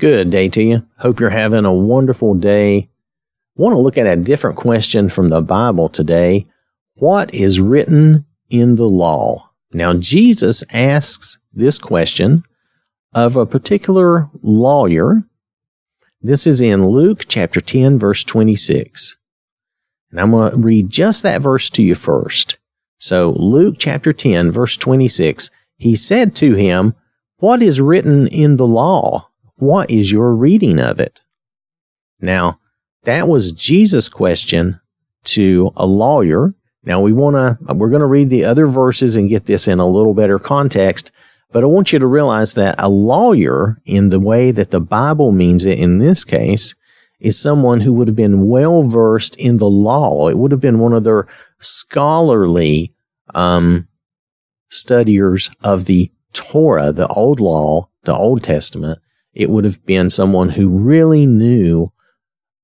Good day to you. Hope you're having a wonderful day. Want to look at a different question from the Bible today. What is written in the law? Now, Jesus asks this question of a particular lawyer. This is in Luke chapter 10, verse 26. And I'm going to read just that verse to you first. So, Luke chapter 10, verse 26, he said to him, What is written in the law? What is your reading of it? Now, that was Jesus' question to a lawyer. Now we want to, we're going to read the other verses and get this in a little better context. But I want you to realize that a lawyer, in the way that the Bible means it in this case, is someone who would have been well versed in the law. It would have been one of their scholarly um, studiers of the Torah, the Old Law, the Old Testament, it would have been someone who really knew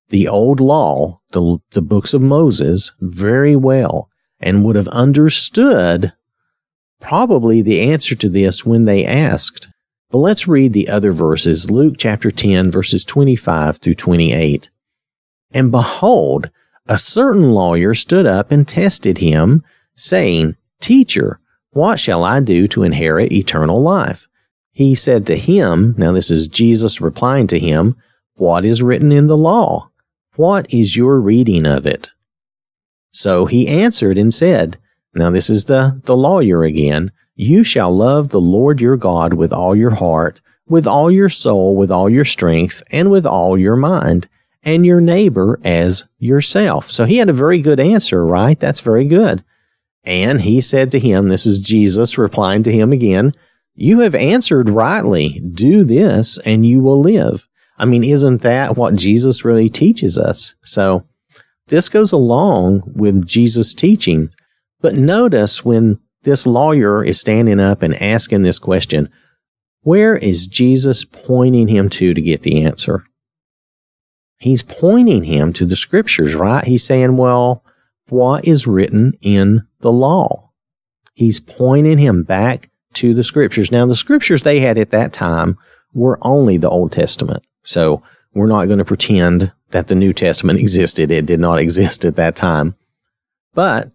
the old law, the, the books of Moses, very well and would have understood probably the answer to this when they asked. But let's read the other verses, Luke chapter 10, verses 25 through 28. And behold, a certain lawyer stood up and tested him, saying, Teacher, what shall I do to inherit eternal life? He said to him, now this is Jesus replying to him, What is written in the law? What is your reading of it? So he answered and said, Now this is the, the lawyer again, You shall love the Lord your God with all your heart, with all your soul, with all your strength, and with all your mind, and your neighbor as yourself. So he had a very good answer, right? That's very good. And he said to him, This is Jesus replying to him again, you have answered rightly. Do this and you will live. I mean, isn't that what Jesus really teaches us? So this goes along with Jesus' teaching. But notice when this lawyer is standing up and asking this question, where is Jesus pointing him to to get the answer? He's pointing him to the scriptures, right? He's saying, well, what is written in the law? He's pointing him back to the scriptures. Now, the scriptures they had at that time were only the Old Testament. So we're not going to pretend that the New Testament existed. It did not exist at that time. But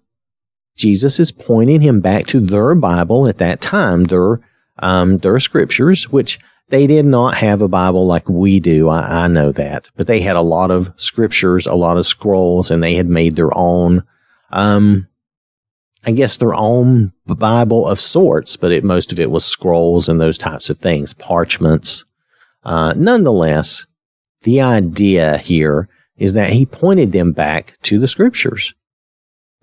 Jesus is pointing him back to their Bible at that time, their, um, their scriptures, which they did not have a Bible like we do. I, I know that, but they had a lot of scriptures, a lot of scrolls, and they had made their own, um, I guess their own Bible of sorts, but it, most of it was scrolls and those types of things, parchments. Uh, nonetheless, the idea here is that he pointed them back to the scriptures,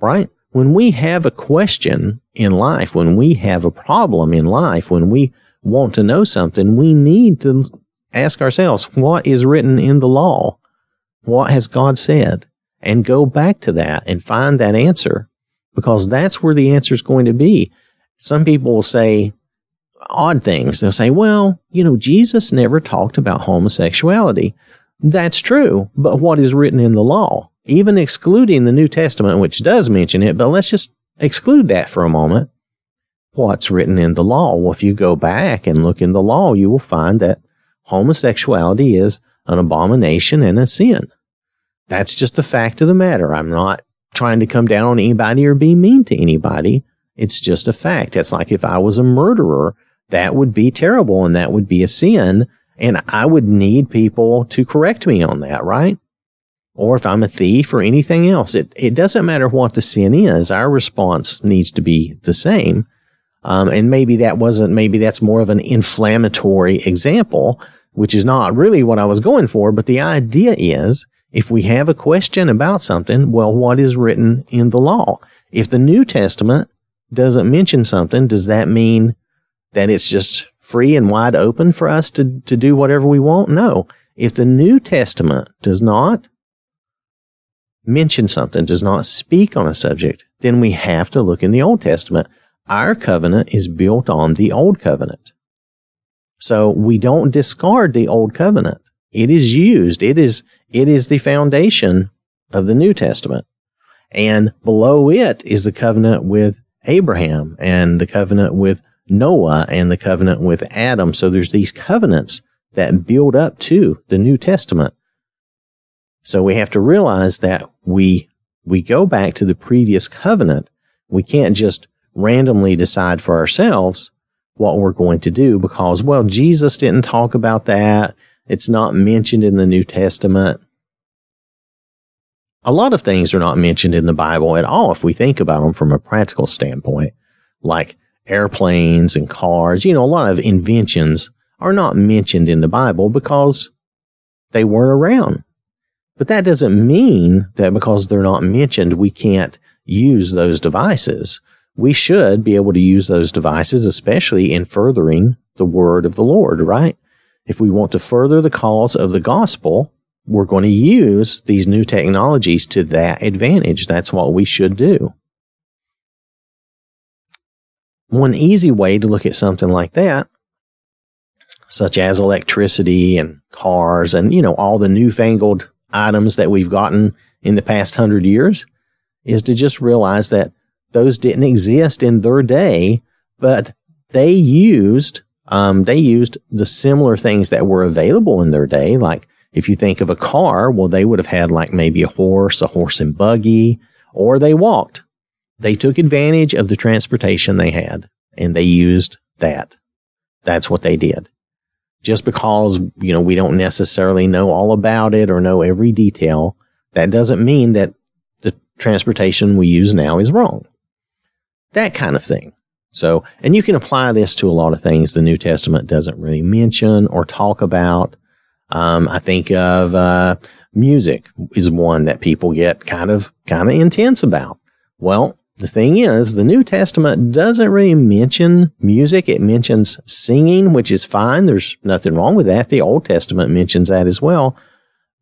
right? When we have a question in life, when we have a problem in life, when we want to know something, we need to ask ourselves, what is written in the law? What has God said? And go back to that and find that answer because that's where the answer is going to be. Some people will say odd things. They'll say, well, you know, Jesus never talked about homosexuality. That's true, but what is written in the law, even excluding the New Testament, which does mention it, but let's just exclude that for a moment. What's written in the law? Well, if you go back and look in the law, you will find that homosexuality is an abomination and a sin. That's just the fact of the matter. I'm not trying to come down on anybody or be mean to anybody. It's just a fact. It's like if I was a murderer, that would be terrible and that would be a sin. And I would need people to correct me on that, right? Or if I'm a thief or anything else, it, it doesn't matter what the sin is. Our response needs to be the same. Um, and maybe that wasn't, maybe that's more of an inflammatory example, which is not really what I was going for. But the idea is if we have a question about something, well, what is written in the law? If the New Testament doesn't mention something, does that mean that it's just free and wide open for us to, to do whatever we want? No. If the New Testament does not mention something, does not speak on a subject, then we have to look in the Old Testament. Our covenant is built on the Old Covenant. So we don't discard the Old Covenant. It is used. It is, it is the foundation of the New Testament. And below it is the covenant with Abraham and the covenant with Noah and the covenant with Adam. So there's these covenants that build up to the New Testament. So we have to realize that we, we go back to the previous covenant. We can't just randomly decide for ourselves what we're going to do because, well, Jesus didn't talk about that. It's not mentioned in the New Testament. A lot of things are not mentioned in the Bible at all if we think about them from a practical standpoint, like airplanes and cars. You know, a lot of inventions are not mentioned in the Bible because they weren't around. But that doesn't mean that because they're not mentioned, we can't use those devices. We should be able to use those devices, especially in furthering the word of the Lord, right? If we want to further the cause of the gospel, we're going to use these new technologies to that advantage. That's what we should do. One easy way to look at something like that such as electricity and cars and, you know, all the newfangled items that we've gotten in the past hundred years is to just realize that those didn't exist in their day, but they used, um, they used the similar things that were available in their day. Like if you think of a car, well, they would have had like maybe a horse, a horse and buggy, or they walked. They took advantage of the transportation they had and they used that. That's what they did just because, you know, we don't necessarily know all about it or know every detail, that doesn't mean that the transportation we use now is wrong. That kind of thing. So, and you can apply this to a lot of things the New Testament doesn't really mention or talk about. Um, I think of uh, music is one that people get kind of kind of intense about. Well, the thing is, the New Testament doesn't really mention music. It mentions singing, which is fine. There's nothing wrong with that. The Old Testament mentions that as well.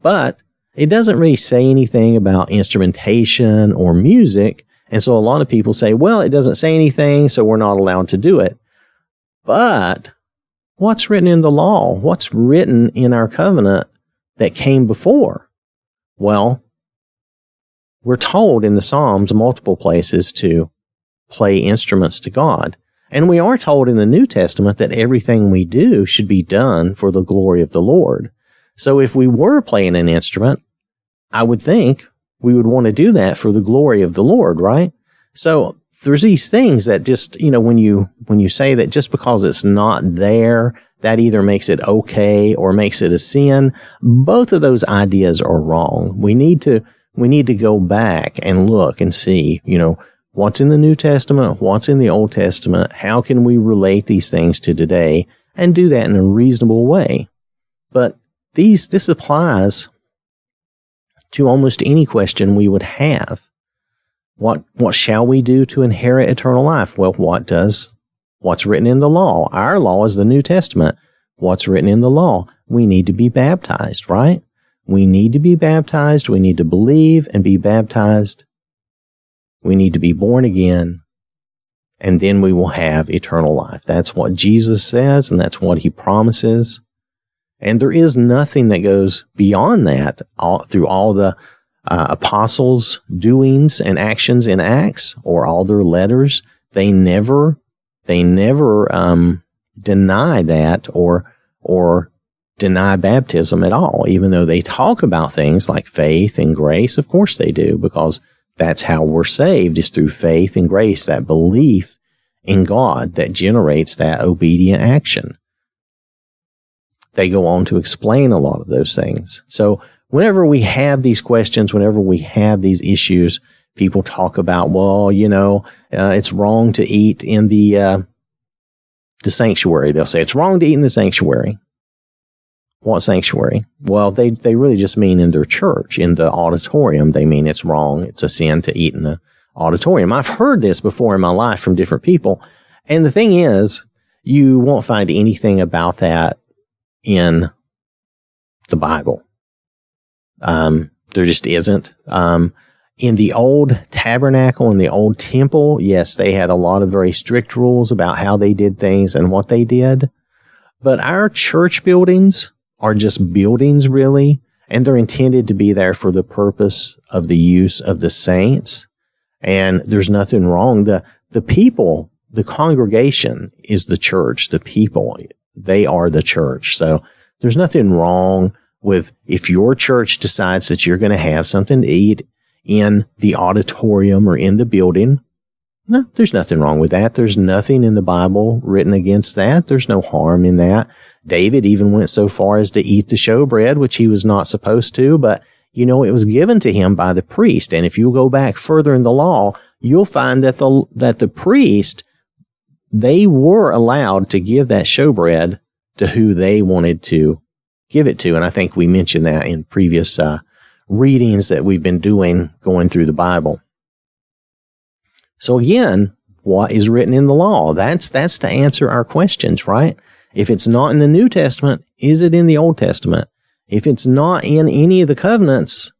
But it doesn't really say anything about instrumentation or music. And so a lot of people say, well, it doesn't say anything, so we're not allowed to do it. But what's written in the law? What's written in our covenant that came before? Well, we're told in the Psalms multiple places to play instruments to God. And we are told in the New Testament that everything we do should be done for the glory of the Lord. So if we were playing an instrument, I would think we would want to do that for the glory of the Lord, right? So there's these things that just, you know, when you, when you say that just because it's not there, that either makes it okay or makes it a sin, both of those ideas are wrong. We need to, we need to go back and look and see, you know, what's in the New Testament, what's in the Old Testament, how can we relate these things to today and do that in a reasonable way. But these, this applies to almost any question we would have. What, what shall we do to inherit eternal life? Well, what does, what's written in the law? Our law is the New Testament. What's written in the law? We need to be baptized, right? We need to be baptized. We need to believe and be baptized. We need to be born again. And then we will have eternal life. That's what Jesus says, and that's what he promises. And there is nothing that goes beyond that all, through all the uh, apostles' doings and actions in Acts or all their letters. They never, they never um, deny that or or deny baptism at all, even though they talk about things like faith and grace. Of course they do, because that's how we're saved is through faith and grace, that belief in God that generates that obedient action. They go on to explain a lot of those things. So whenever we have these questions, whenever we have these issues, people talk about, well, you know, uh, it's wrong to eat in the, uh, the sanctuary. They'll say it's wrong to eat in the sanctuary. What sanctuary? Well, they, they really just mean in their church, in the auditorium. They mean it's wrong. It's a sin to eat in the auditorium. I've heard this before in my life from different people. And the thing is, you won't find anything about that in the Bible. Um, there just isn't. Um, in the old tabernacle, in the old temple, yes, they had a lot of very strict rules about how they did things and what they did. But our church buildings, are just buildings really, and they're intended to be there for the purpose of the use of the saints. And there's nothing wrong. The, the people, the congregation is the church. The people, they are the church. So There's nothing wrong with if your church decides that you're going to have something to eat in the auditorium or in the building. No, there's nothing wrong with that. There's nothing in the Bible written against that. There's no harm in that. David even went so far as to eat the showbread, which he was not supposed to, but you know, it was given to him by the priest. And if you go back further in the law, you'll find that the, that the priest, they were allowed to give that showbread to who they wanted to give it to. And I think we mentioned that in previous uh, readings that we've been doing going through the Bible. So again, what is written in the law? That's, that's to answer our questions, right? If it's not in the New Testament, is it in the Old Testament? If it's not in any of the covenants,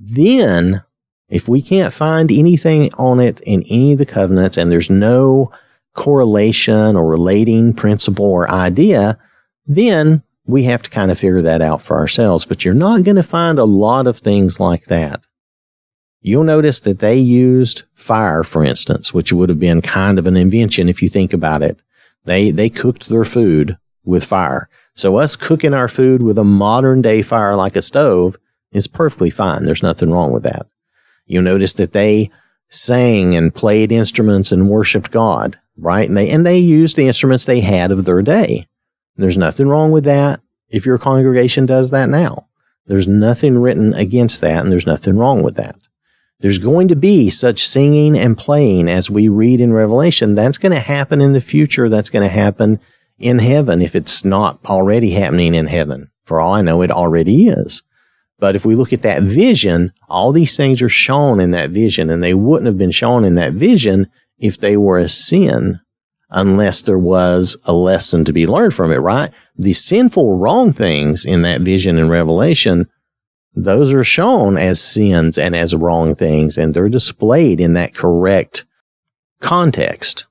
then if we can't find anything on it in any of the covenants and there's no correlation or relating principle or idea, then we have to kind of figure that out for ourselves. But you're not going to find a lot of things like that. You'll notice that they used fire, for instance, which would have been kind of an invention if you think about it. They, they cooked their food with fire. So us cooking our food with a modern day fire like a stove is perfectly fine. There's nothing wrong with that. You'll notice that they sang and played instruments and worshiped God, right? And they, and they used the instruments they had of their day. There's nothing wrong with that if your congregation does that now. There's nothing written against that and there's nothing wrong with that. There's going to be such singing and playing as we read in Revelation. That's going to happen in the future. That's going to happen in heaven if it's not already happening in heaven. For all I know, it already is. But if we look at that vision, all these things are shown in that vision, and they wouldn't have been shown in that vision if they were a sin, unless there was a lesson to be learned from it, right? The sinful, wrong things in that vision and revelation, those are shown as sins and as wrong things, and they're displayed in that correct context.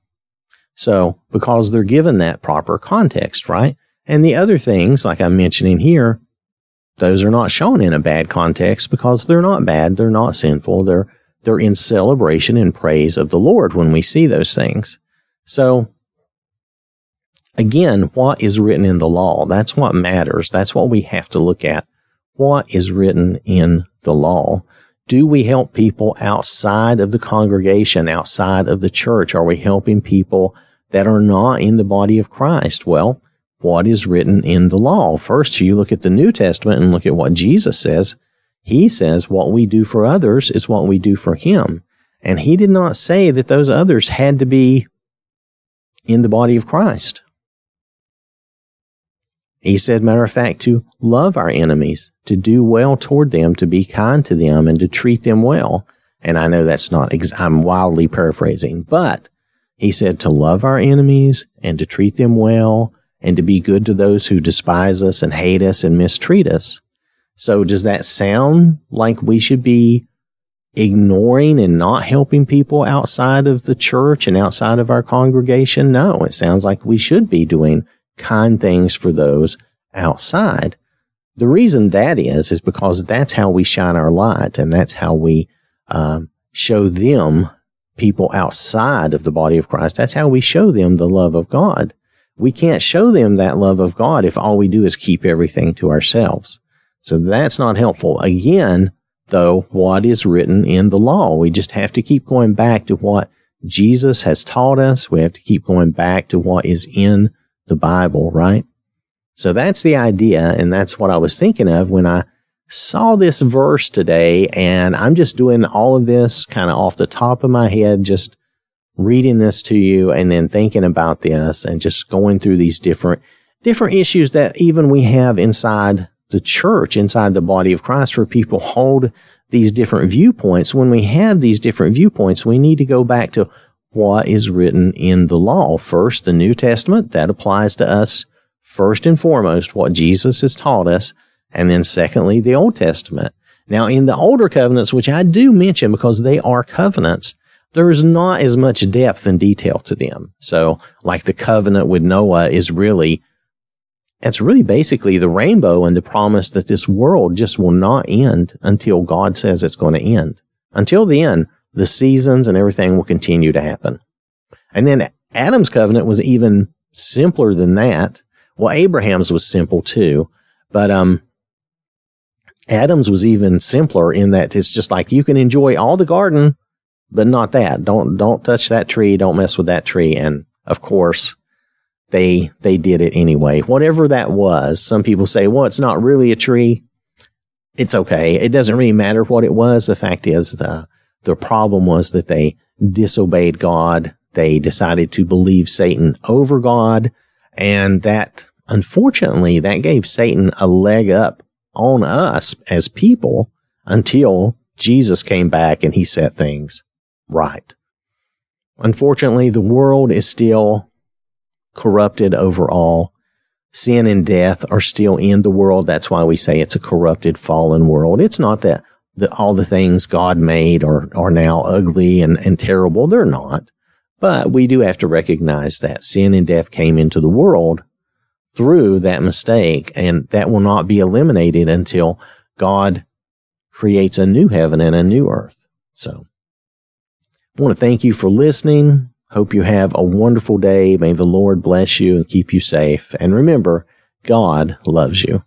So, because they're given that proper context, right? And the other things, like I'm mentioning here, those are not shown in a bad context because they're not bad. They're not sinful. They're, they're in celebration and praise of the Lord when we see those things. So, again, what is written in the law? That's what matters. That's what we have to look at. What is written in the law? Do we help people outside of the congregation, outside of the church? Are we helping people that are not in the body of Christ? Well, what is written in the law? First, you look at the New Testament and look at what Jesus says. He says what we do for others is what we do for him. And he did not say that those others had to be in the body of Christ. He said, matter of fact, to love our enemies, to do well toward them, to be kind to them, and to treat them well. And I know that's not, ex- I'm wildly paraphrasing, but he said to love our enemies and to treat them well and to be good to those who despise us and hate us and mistreat us. So does that sound like we should be ignoring and not helping people outside of the church and outside of our congregation? No, it sounds like we should be doing kind things for those outside. The reason that is, is because that's how we shine our light and that's how we um, show them people outside of the body of Christ. That's how we show them the love of God. We can't show them that love of God if all we do is keep everything to ourselves. So that's not helpful. Again, though, what is written in the law? We just have to keep going back to what Jesus has taught us. We have to keep going back to what is in the Bible, right? So that's the idea. And that's what I was thinking of when I saw this verse today. And I'm just doing all of this kind of off the top of my head, just reading this to you and then thinking about this and just going through these different, different issues that even we have inside the church, inside the body of Christ, where people hold these different viewpoints. When we have these different viewpoints, we need to go back to what is written in the law. First, the New Testament, that applies to us first and foremost, what Jesus has taught us. And then secondly, the Old Testament. Now, in the older covenants, which I do mention because they are covenants, there's not as much depth and detail to them. So, like the covenant with Noah is really, it's really basically the rainbow and the promise that this world just will not end until God says it's going to end. Until then, the seasons and everything will continue to happen. And then Adam's covenant was even simpler than that, Well, Abraham's was simple too, but um, Adam's was even simpler in that it's just like you can enjoy all the garden, but not that. Don't don't touch that tree. Don't mess with that tree. And of course, they they did it anyway. Whatever that was. Some people say, well, it's not really a tree. It's okay. It doesn't really matter what it was. The fact is, the the problem was that they disobeyed God. They decided to believe Satan over God, and that unfortunately that gave Satan a leg up on us as people until Jesus came back and he set things right. Unfortunately, the world is still corrupted overall. Sin and death are still in the world. That's why we say it's a corrupted, fallen world. It's not that the, all the things God made are, are now ugly and, and terrible. They're not. But we do have to recognize that sin and death came into the world through that mistake, and that will not be eliminated until God creates a new heaven and a new earth. So, I want to thank you for listening. Hope you have a wonderful day. May the Lord bless you and keep you safe. And remember, God loves you.